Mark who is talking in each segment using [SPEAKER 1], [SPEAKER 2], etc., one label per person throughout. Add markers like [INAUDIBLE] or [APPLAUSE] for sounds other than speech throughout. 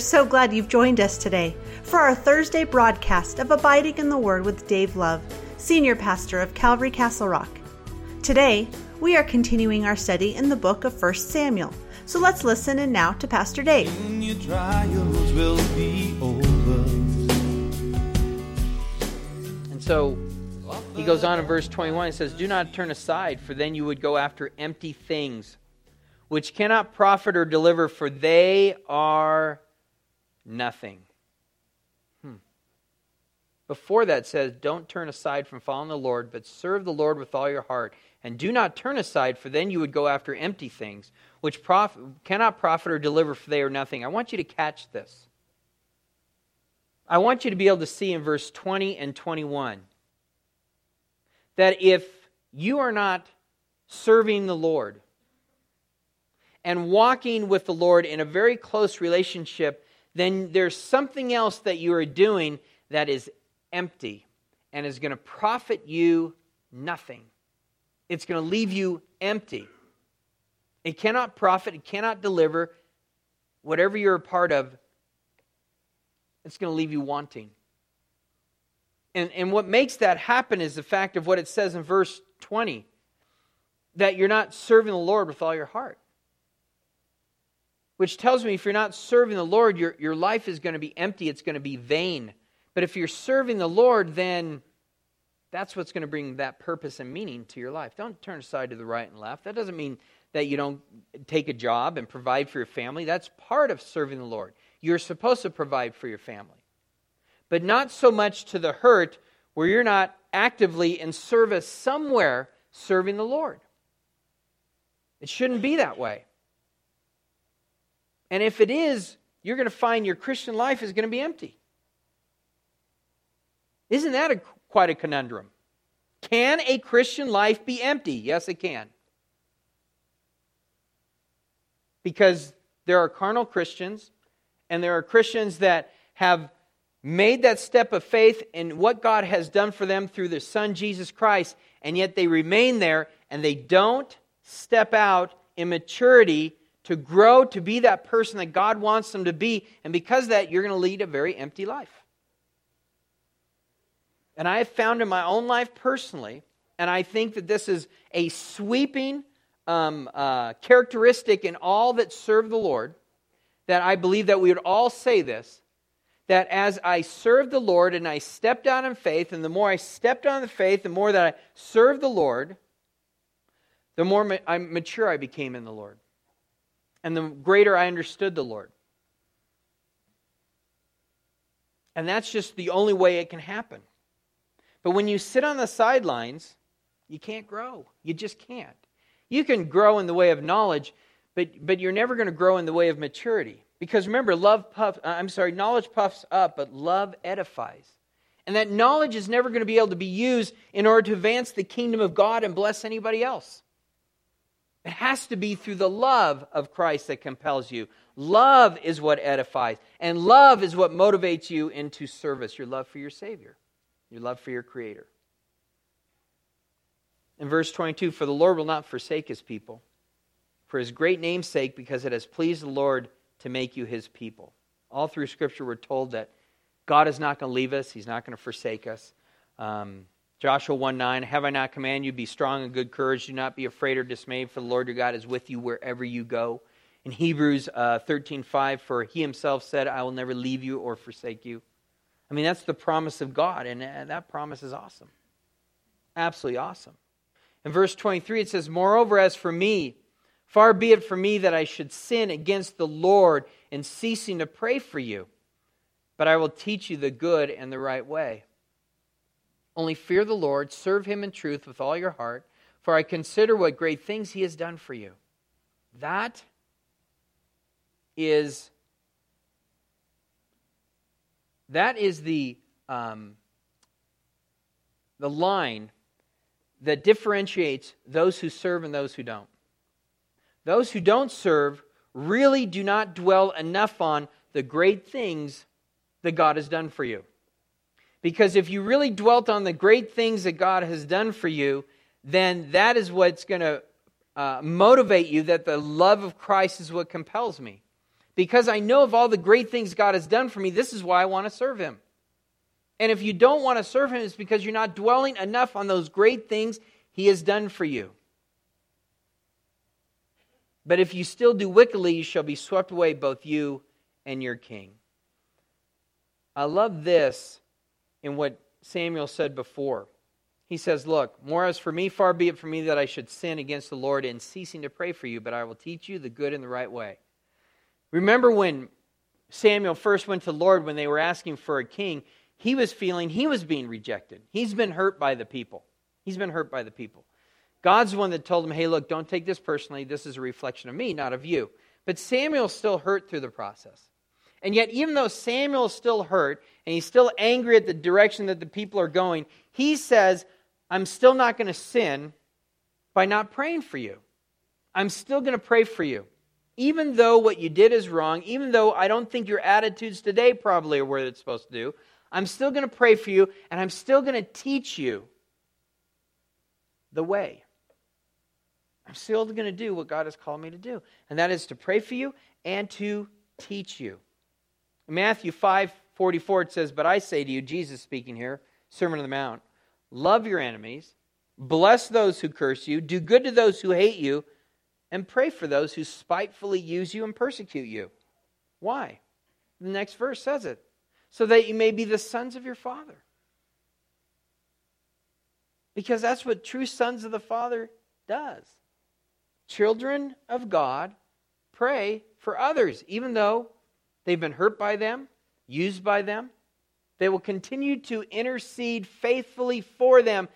[SPEAKER 1] We are so glad you've joined us today for our Thursday broadcast of Abiding in the Word with Dave Love, Senior Pastor of Calvary Castle Rock. Today, we are continuing our study in the book of 1 Samuel. So let's listen and now to Pastor Dave.
[SPEAKER 2] And so he goes on in verse 21 and says, Do not turn aside, for then you would go after empty things, which cannot profit or deliver, for they are nothing. Hmm. Before that says, Don't turn aside from following the Lord, but serve the Lord with all your heart. And do not turn aside, for then you would go after empty things, which prof- cannot profit or deliver, for they are nothing. I want you to catch this. I want you to be able to see in verse 20 and 21 that if you are not serving the Lord and walking with the Lord in a very close relationship, then there's something else that you are doing that is empty and is going to profit you nothing. It's going to leave you empty. It cannot profit, it cannot deliver. Whatever you're a part of, it's going to leave you wanting. And, and what makes that happen is the fact of what it says in verse 20 that you're not serving the Lord with all your heart. Which tells me if you're not serving the Lord, your, your life is going to be empty, it's going to be vain. But if you're serving the Lord, then that's what's going to bring that purpose and meaning to your life. Don't turn aside to the right and left. That doesn't mean that you don't take a job and provide for your family. That's part of serving the Lord. You're supposed to provide for your family but not so much to the hurt where you're not actively in service somewhere serving the Lord. It shouldn't be that way. And if it is, you're going to find your Christian life is going to be empty. Isn't that a, quite a conundrum? Can a Christian life be empty? Yes, it can. Because there are carnal Christians, and there are Christians that have made that step of faith in what God has done for them through their Son, Jesus Christ, and yet they remain there and they don't step out in maturity to grow to be that person that God wants them to be. And because of that, you're going to lead a very empty life. And I have found in my own life personally, and I think that this is a sweeping um, uh, characteristic in all that serve the Lord, that I believe that we would all say this that as I served the Lord and I stepped out in faith, and the more I stepped out in faith, the more that I served the Lord, the more ma- I mature I became in the Lord. And the greater I understood the Lord. And that's just the only way it can happen. But when you sit on the sidelines, you can't grow. You just can't. You can grow in the way of knowledge, but, but you're never going to grow in the way of maturity. Because remember, love puffs, uh, I'm sorry, knowledge puffs up, but love edifies. And that knowledge is never going to be able to be used in order to advance the kingdom of God and bless anybody else. It has to be through the love of Christ that compels you. Love is what edifies, and love is what motivates you into service your love for your Savior, your love for your Creator. In verse 22, for the Lord will not forsake his people, for his great name's sake, because it has pleased the Lord to make you his people. All through Scripture, we're told that God is not going to leave us, he's not going to forsake us. Um, Joshua 1 9, have I not commanded you, be strong and good courage, do not be afraid or dismayed, for the Lord your God is with you wherever you go. In Hebrews uh, 13 5, for he himself said, I will never leave you or forsake you. I mean, that's the promise of God, and uh, that promise is awesome. Absolutely awesome. In verse 23, it says, Moreover, as for me, Far be it from me that I should sin against the Lord in ceasing to pray for you, but I will teach you the good and the right way. Only fear the Lord, serve him in truth with all your heart, for I consider what great things he has done for you. That is that is the um, the line that differentiates those who serve and those who don't. Those who don't serve really do not dwell enough on the great things that God has done for you. Because if you really dwelt on the great things that God has done for you, then that is what's going to uh, motivate you that the love of Christ is what compels me. because I know of all the great things God has done for me, this is why I want to serve him. And if you don't want to serve him, it's because you're not dwelling enough on those great things he has done for you. But if you still do wickedly, you shall be swept away, both you and your king. I love this in what Samuel said before. He says, Look, more as for me, far be it from me that I should sin against the Lord in ceasing to pray for you, but I will teach you the good and the right way. Remember when Samuel first went to the Lord when they were asking for a king, he was feeling he was being rejected. He's been hurt by the people. He's been hurt by the people. God's the one that told him, hey, look, don't take this personally. This is a reflection of me, not of you. But Samuel's still hurt through the process. And yet, even though Samuel's still hurt and he's still angry at the direction that the people are going, he says, I'm still not going to sin by not praying for you. I'm still going to pray for you. Even though what you did is wrong, even though I don't think your attitudes today probably are where it's supposed to do, I'm still going to pray for you and I'm still going to teach you the way. I'm still going to do what God has called me to do, and that is to pray for you and to teach you. In Matthew 5 44, it says, But I say to you, Jesus speaking here, Sermon on the Mount, love your enemies, bless those who curse you, do good to those who hate you, and pray for those who spitefully use you and persecute you. Why? The next verse says it so that you may be the sons of your Father. Because that's what true sons of the Father does. Children of God pray for others, even though they've been hurt by them, used by them. They will continue to intercede faithfully for them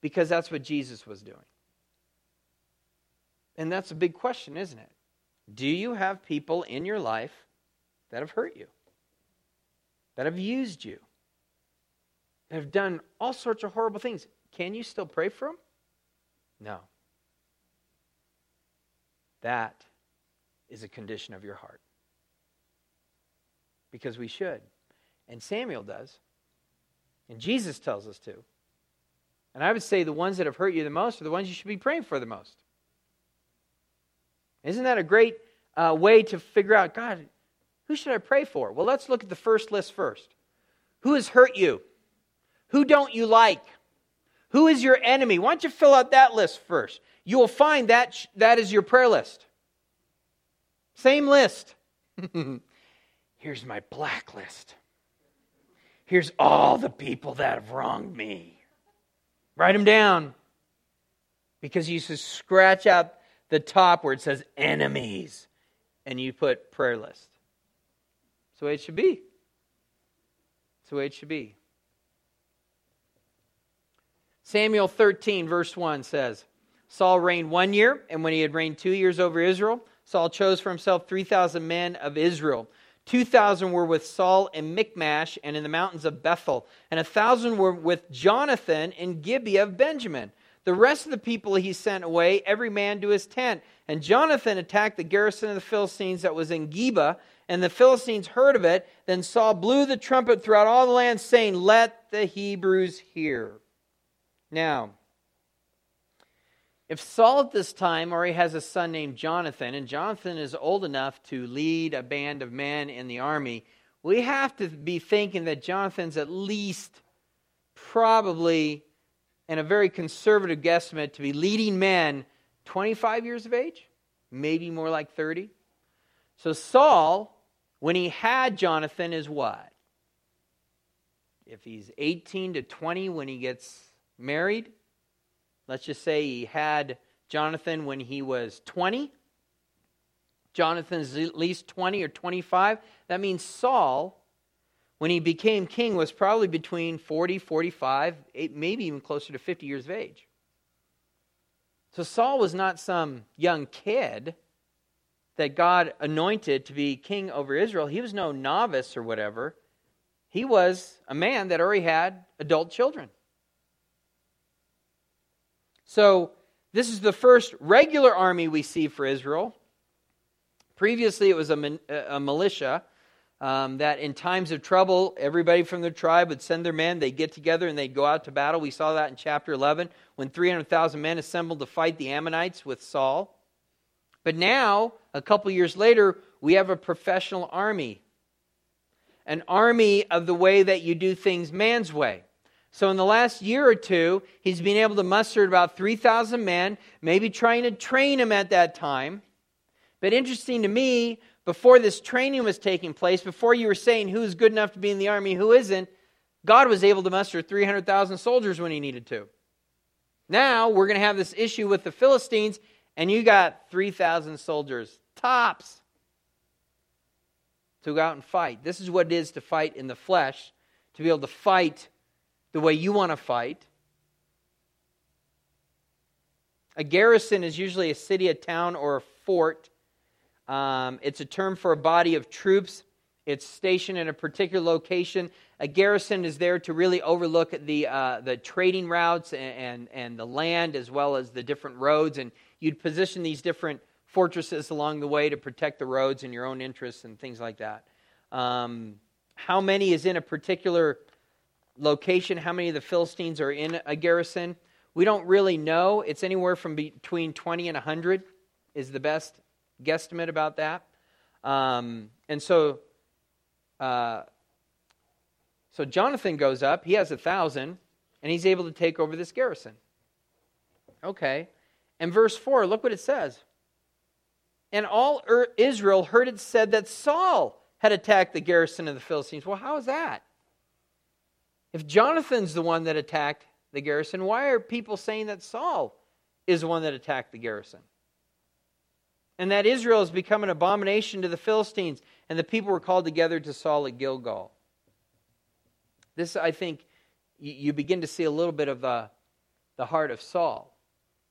[SPEAKER 2] because that's what Jesus was doing. And that's a big question, isn't it? Do you have people in your life that have hurt you? that have used you, that have done all sorts of horrible things. Can you still pray for them? No. That is a condition of your heart. Because we should. And Samuel does. And Jesus tells us to. And I would say the ones that have hurt you the most are the ones you should be praying for the most. Isn't that a great uh, way to figure out, God, who should I pray for? Well, let's look at the first list first. Who has hurt you? Who don't you like? Who is your enemy? Why don't you fill out that list first? You will find that that is your prayer list. Same list. [LAUGHS] Here's my blacklist. Here's all the people that have wronged me. Write them down. Because you should scratch out the top where it says enemies and you put prayer list. That's the way it should be. That's the way it should be. Samuel 13, verse 1 says Saul reigned one year, and when he had reigned two years over Israel, Saul chose for himself 3,000 men of Israel. 2,000 were with Saul in Michmash and in the mountains of Bethel, and a 1,000 were with Jonathan in Gibeah of Benjamin. The rest of the people he sent away, every man to his tent. And Jonathan attacked the garrison of the Philistines that was in Geba and the Philistines heard of it. Then Saul blew the trumpet throughout all the land, saying, Let the Hebrews hear. Now, if Saul at this time already has a son named Jonathan, and Jonathan is old enough to lead a band of men in the army, we have to be thinking that Jonathan's at least probably, in a very conservative guesstimate, to be leading men 25 years of age, maybe more like 30. So Saul when he had Jonathan is what? If he's 18 to 20 when he gets married, let's just say he had Jonathan when he was 20. Jonathan's at least 20 or 25. That means Saul, when he became king, was probably between 40, 45, maybe even closer to 50 years of age. So Saul was not some young kid that God anointed to be king over Israel, he was no novice or whatever. He was a man that already had adult children. So, this is the first regular army we see for Israel. Previously, it was a, a militia um, that, in times of trouble, everybody from the tribe would send their men. They'd get together and they'd go out to battle. We saw that in chapter 11 when 300,000 men assembled to fight the Ammonites with Saul. But now, a couple years later, we have a professional army, an army of the way that you do things man's way. So, in the last year or two, he's been able to muster about 3,000 men, maybe trying to train them at that time. But interesting to me, before this training was taking place, before you were saying who's good enough to be in the army, who isn't, God was able to muster 300,000 soldiers when he needed to. Now we're going to have this issue with the Philistines, and you got 3,000 soldiers, tops, to go out and fight. This is what it is to fight in the flesh, to be able to fight the way you want to fight. A garrison is usually a city, a town, or a fort. Um, it's a term for a body of troops. It's stationed in a particular location. A garrison is there to really overlook the, uh, the trading routes and, and, and the land as well as the different roads. And you'd position these different fortresses along the way to protect the roads and your own interests and things like that. Um, how many is in a particular location? How many of the Philistines are in a garrison? We don't really know. It's anywhere from between 20 and 100 is the best guesstimate about that. Um, and so, uh, so Jonathan goes up. He has a thousand, and he's able to take over this garrison. Okay. And verse 4, look what it says. And all Israel heard it said that Saul had attacked the garrison of the Philistines. Well, how is that? If Jonathan's the one that attacked the garrison, why are people saying that Saul is the one that attacked the garrison? And that Israel has become an abomination to the Philistines, and the people were called together to Saul at Gilgal. This, I think, you begin to see a little bit of the, the heart of Saul.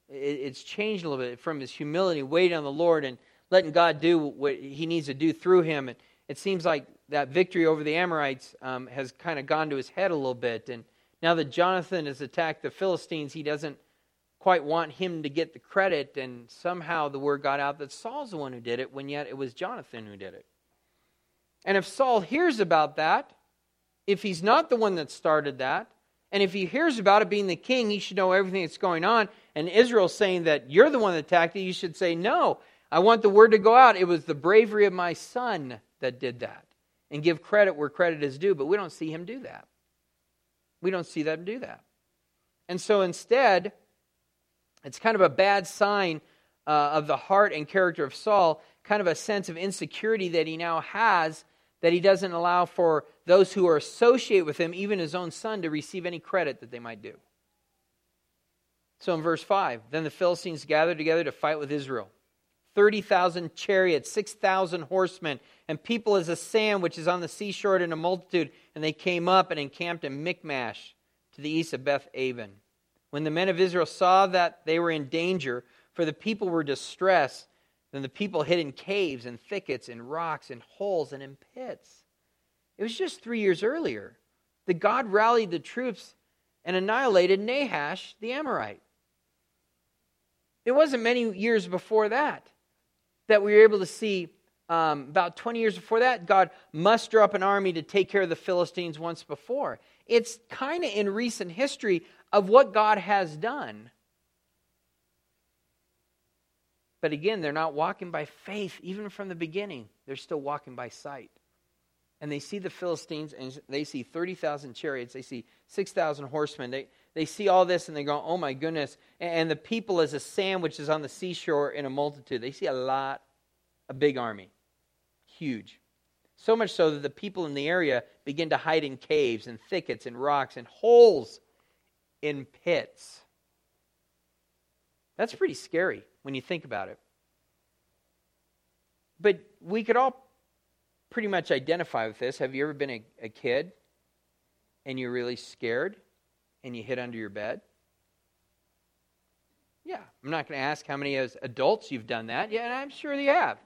[SPEAKER 2] It's changed a little bit from his humility, waiting on the Lord, and letting God do what he needs to do through him. And it seems like that victory over the Amorites um, has kind of gone to his head a little bit. And now that Jonathan has attacked the Philistines, he doesn't quite want him to get the credit. And somehow the word got out that Saul's the one who did it, when yet it was Jonathan who did it. And if Saul hears about that, if he's not the one that started that, and if he hears about it being the king, he should know everything that's going on. And Israel's saying that you're the one that attacked it, you should say, No, I want the word to go out. It was the bravery of my son that did that and give credit where credit is due, but we don't see him do that. We don't see them do that. And so instead, it's kind of a bad sign uh, of the heart and character of Saul, kind of a sense of insecurity that he now has that he doesn't allow for those who are associated with him, even his own son, to receive any credit that they might do. So in verse 5, then the Philistines gathered together to fight with Israel. 30,000 chariots, 6,000 horsemen, and people as a sand which is on the seashore in a multitude. And they came up and encamped in Michmash to the east of Beth Aven. When the men of Israel saw that they were in danger, for the people were distressed, then the people hid in caves and thickets and rocks and holes and in pits. It was just three years earlier that God rallied the troops and annihilated Nahash the Amorite. It wasn't many years before that that we were able to see um, about 20 years before that, God muster up an army to take care of the Philistines once before. It's kind of in recent history of what God has done. But again, they're not walking by faith, even from the beginning. They're still walking by sight. And they see the Philistines, and they see 30,000 chariots, they see 6,000 horsemen. They, they see all this, and they go, oh my goodness. And the people as a sandwich is on the seashore in a multitude. They see a lot a big army. Huge. So much so that the people in the area begin to hide in caves and thickets and rocks and holes in pits. That's pretty scary when you think about it. But we could all pretty much identify with this. Have you ever been a, a kid and you're really scared and you hid under your bed? Yeah, I'm not going to ask how many as adults you've done that. Yeah, and I'm sure you have.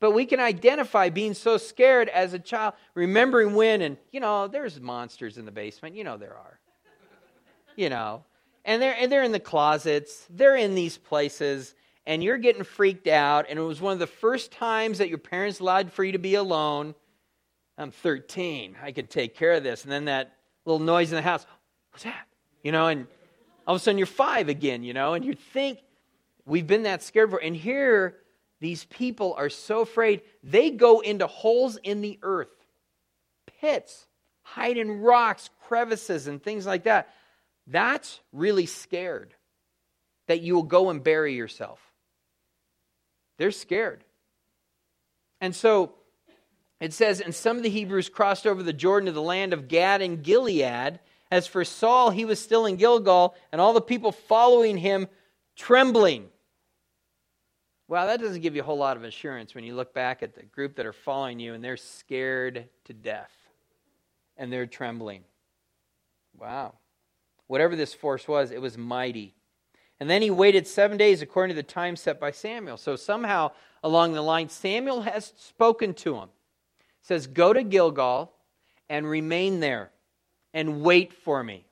[SPEAKER 2] But we can identify being so scared as a child, remembering when, and you know, there's monsters in the basement. You know, there are. You know, and they're, and they're in the closets, they're in these places, and you're getting freaked out. And it was one of the first times that your parents allowed for you to be alone. I'm 13, I could take care of this. And then that little noise in the house, what's that? You know, and all of a sudden you're five again, you know, and you think, we've been that scared for. And here, these people are so afraid, they go into holes in the earth, pits, hide in rocks, crevices, and things like that. That's really scared that you will go and bury yourself. They're scared. And so it says, and some of the Hebrews crossed over the Jordan to the land of Gad and Gilead. As for Saul, he was still in Gilgal, and all the people following him trembling. Well, that doesn't give you a whole lot of assurance when you look back at the group that are following you and they're scared to death and they're trembling. Wow. Whatever this force was, it was mighty. And then he waited seven days according to the time set by Samuel. So somehow along the line, Samuel has spoken to him. Says, Go to Gilgal and remain there and wait for me.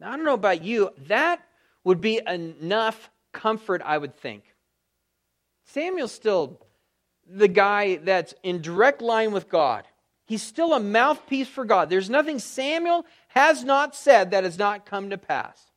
[SPEAKER 2] Now, I don't know about you, that would be enough comfort, I would think. Samuel's still the guy that's in direct line with God. He's still a mouthpiece for God. There's nothing Samuel has not said that has not come to pass.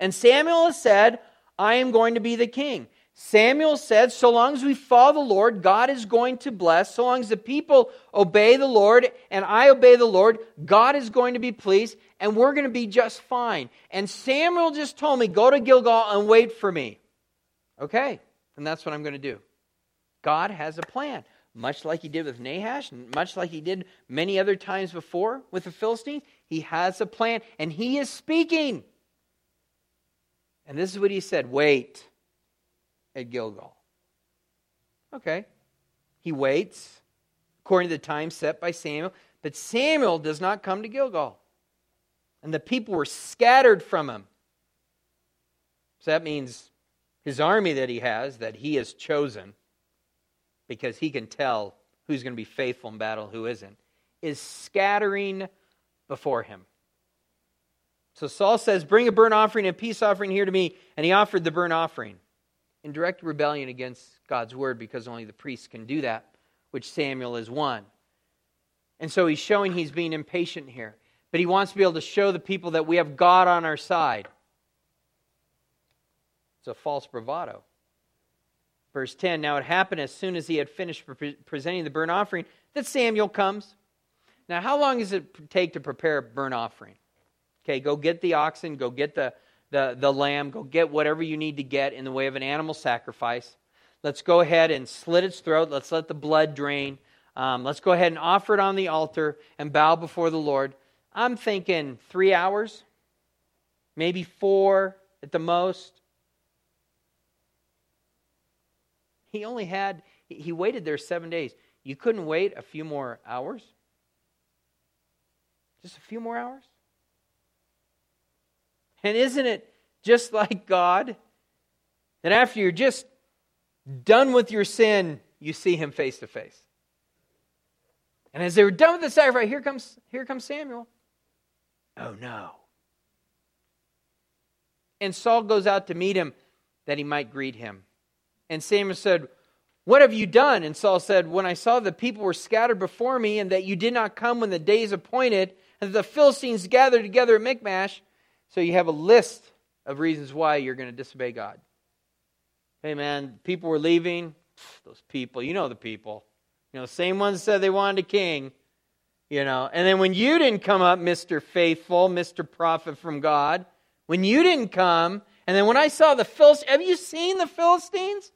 [SPEAKER 2] And Samuel has said, I am going to be the king. Samuel said, so long as we follow the Lord, God is going to bless. So long as the people obey the Lord and I obey the Lord, God is going to be pleased and we're going to be just fine. And Samuel just told me, go to Gilgal and wait for me. Okay, and that's what I'm going to do. God has a plan, much like he did with Nahash, much like he did many other times before with the Philistines. He has a plan and he is speaking. And this is what he said wait at Gilgal. Okay. He waits according to the time set by Samuel, but Samuel does not come to Gilgal. And the people were scattered from him. So that means his army that he has, that he has chosen, because he can tell who's going to be faithful in battle, who isn't, is scattering before him. So Saul says, Bring a burnt offering and a peace offering here to me. And he offered the burnt offering in direct rebellion against God's word because only the priests can do that, which Samuel is one. And so he's showing he's being impatient here. But he wants to be able to show the people that we have God on our side. It's a false bravado. Verse 10 Now it happened as soon as he had finished presenting the burnt offering that Samuel comes. Now, how long does it take to prepare a burnt offering? Okay, go get the oxen, go get the, the, the lamb, go get whatever you need to get in the way of an animal sacrifice. Let's go ahead and slit its throat. Let's let the blood drain. Um, let's go ahead and offer it on the altar and bow before the Lord. I'm thinking three hours, maybe four at the most. He only had, he waited there seven days. You couldn't wait a few more hours? Just a few more hours? And isn't it just like God? That after you're just done with your sin, you see him face to face. And as they were done with the sacrifice, here comes, here comes Samuel. Oh no. And Saul goes out to meet him that he might greet him. And Samuel said, What have you done? And Saul said, When I saw the people were scattered before me, and that you did not come when the days appointed, and that the Philistines gathered together at Michmash, so you have a list of reasons why you're going to disobey God. Hey, man, people were leaving. Those people, you know the people. You know, same ones said they wanted a king. You know, and then when you didn't come up, Mr. Faithful, Mr. Prophet from God, when you didn't come, and then when I saw the Philistines, have you seen the Philistines?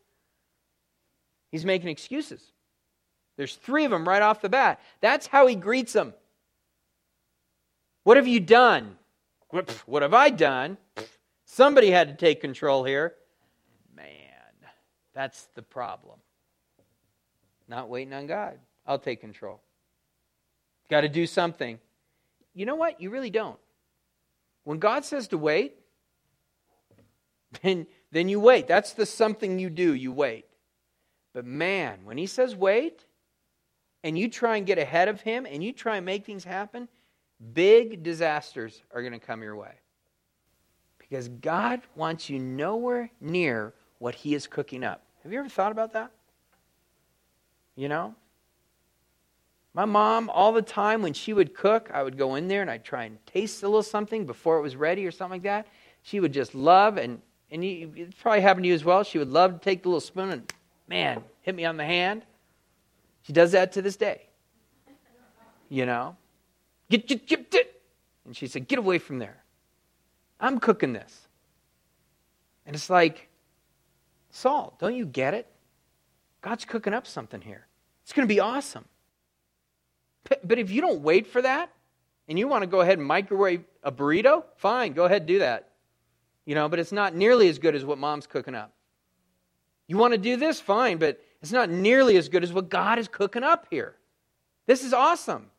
[SPEAKER 2] He's making excuses. There's three of them right off the bat. That's how he greets them. What have you done? What have I done? Somebody had to take control here. Man, that's the problem. Not waiting on God. I'll take control. Got to do something. You know what? You really don't. When God says to wait, then, then you wait. That's the something you do. You wait. But man, when He says wait, and you try and get ahead of Him and you try and make things happen, Big disasters are going to come your way. Because God wants you nowhere near what He is cooking up. Have you ever thought about that? You know? My mom, all the time when she would cook, I would go in there and I'd try and taste a little something before it was ready or something like that. She would just love, and, and you, it probably happened to you as well. She would love to take the little spoon and man, hit me on the hand. She does that to this day. You know? Get, get, get, get. And she said, Get away from there. I'm cooking this. And it's like, Saul, don't you get it? God's cooking up something here. It's going to be awesome. But if you don't wait for that and you want to go ahead and microwave a burrito, fine, go ahead and do that. You know, but it's not nearly as good as what mom's cooking up. You want to do this? Fine, but it's not nearly as good as what God is cooking up here. This is awesome.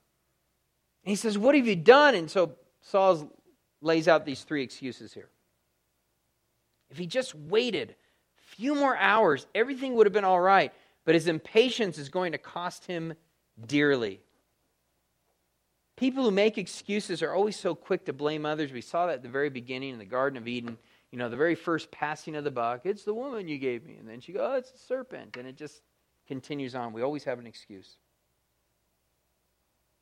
[SPEAKER 2] And he says, What have you done? And so Saul lays out these three excuses here. If he just waited a few more hours, everything would have been all right. But his impatience is going to cost him dearly. People who make excuses are always so quick to blame others. We saw that at the very beginning in the Garden of Eden. You know, the very first passing of the buck, it's the woman you gave me. And then she goes, oh, it's the serpent. And it just continues on. We always have an excuse.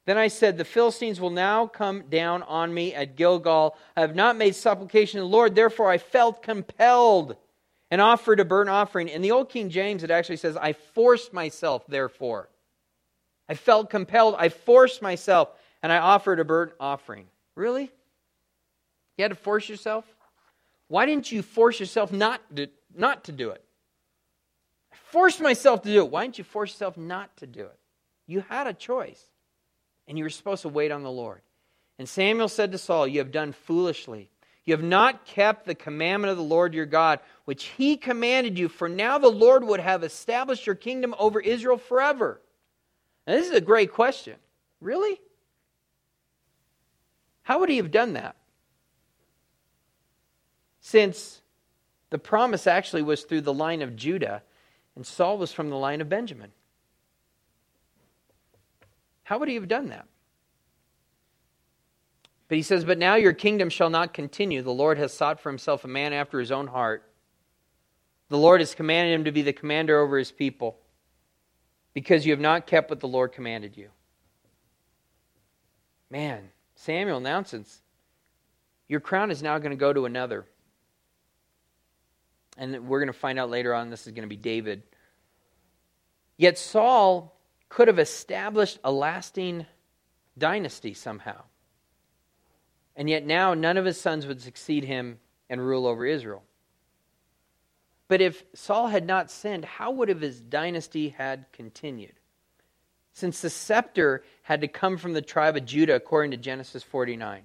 [SPEAKER 2] Then I said, The Philistines will now come down on me at Gilgal. I have not made supplication to the Lord, therefore I felt compelled and offered a burnt offering. In the Old King James, it actually says, I forced myself, therefore. I felt compelled. I forced myself, and I offered a burnt offering. Really? You had to force yourself? Why didn't you force yourself not to, not to do it? I forced myself to do it. Why didn't you force yourself not to do it? You had a choice and you were supposed to wait on the Lord. And Samuel said to Saul, You have done foolishly. You have not kept the commandment of the Lord your God, which he commanded you, for now the Lord would have established your kingdom over Israel forever. Now, this is a great question. Really? How would he have done that? Since the promise actually was through the line of Judah, and Saul was from the line of Benjamin. How would he have done that? But he says, But now your kingdom shall not continue. The Lord has sought for himself a man after his own heart. The Lord has commanded him to be the commander over his people, because you have not kept what the Lord commanded you. Man, Samuel announces, Your crown is now going to go to another. And we're going to find out later on this is going to be David. Yet Saul could have established a lasting dynasty somehow. And yet now none of his sons would succeed him and rule over Israel. But if Saul had not sinned, how would have his dynasty had continued? Since the scepter had to come from the tribe of Judah according to Genesis 49.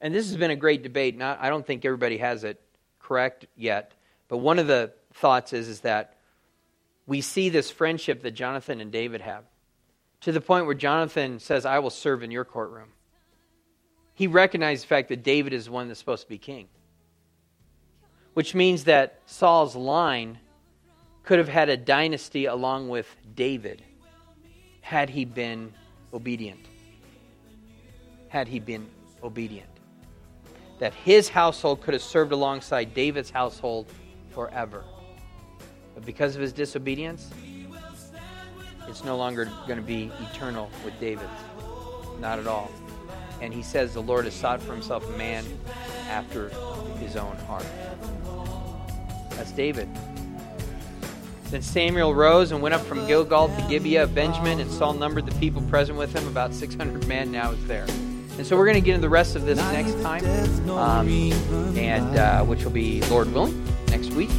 [SPEAKER 2] And this has been a great debate. Not, I don't think everybody has it correct yet. But one of the thoughts is, is that we see this friendship that Jonathan and David have to the point where Jonathan says, I will serve in your courtroom. He recognized the fact that David is the one that's supposed to be king, which means that Saul's line could have had a dynasty along with David had he been obedient. Had he been obedient. That his household could have served alongside David's household forever. But because of his disobedience, it's no longer going to be eternal with David. Not at all. And he says the Lord has sought for himself a man after his own heart. That's David. Then Samuel rose and went up from Gilgal to Gibeah of Benjamin, and Saul numbered the people present with him, about 600 men now is there. And so we're going to get into the rest of this next time, um, and uh, which will be, Lord willing, next week.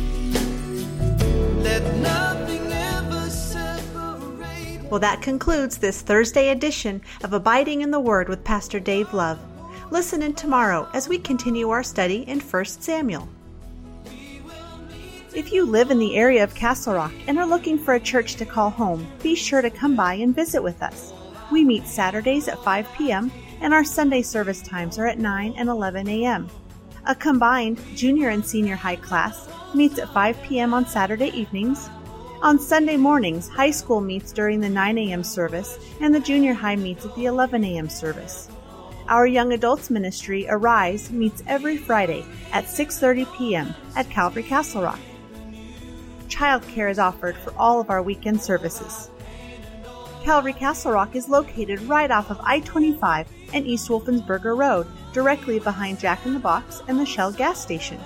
[SPEAKER 1] Well, that concludes this Thursday edition of Abiding in the Word with Pastor Dave Love. Listen in tomorrow as we continue our study in 1 Samuel. If you live in the area of Castle Rock and are looking for a church to call home, be sure to come by and visit with us. We meet Saturdays at 5 p.m., and our Sunday service times are at 9 and 11 a.m. A combined junior and senior high class meets at 5 p.m. on Saturday evenings. On Sunday mornings, high school meets during the 9 a.m. service, and the junior high meets at the 11 a.m. service. Our young adults ministry, Arise, meets every Friday at 6:30 p.m. at Calvary Castle Rock. Childcare is offered for all of our weekend services. Calvary Castle Rock is located right off of I-25 and East Wolfensberger Road, directly behind Jack in the Box and the Shell gas station.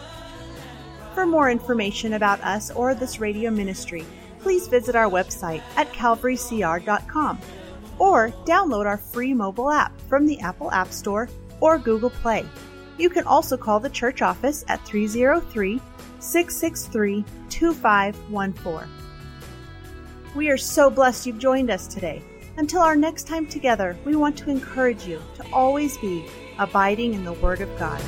[SPEAKER 1] For more information about us or this radio ministry, please visit our website at calvarycr.com or download our free mobile app from the Apple App Store or Google Play. You can also call the church office at 303 663 2514. We are so blessed you've joined us today. Until our next time together, we want to encourage you to always be abiding in the Word of God.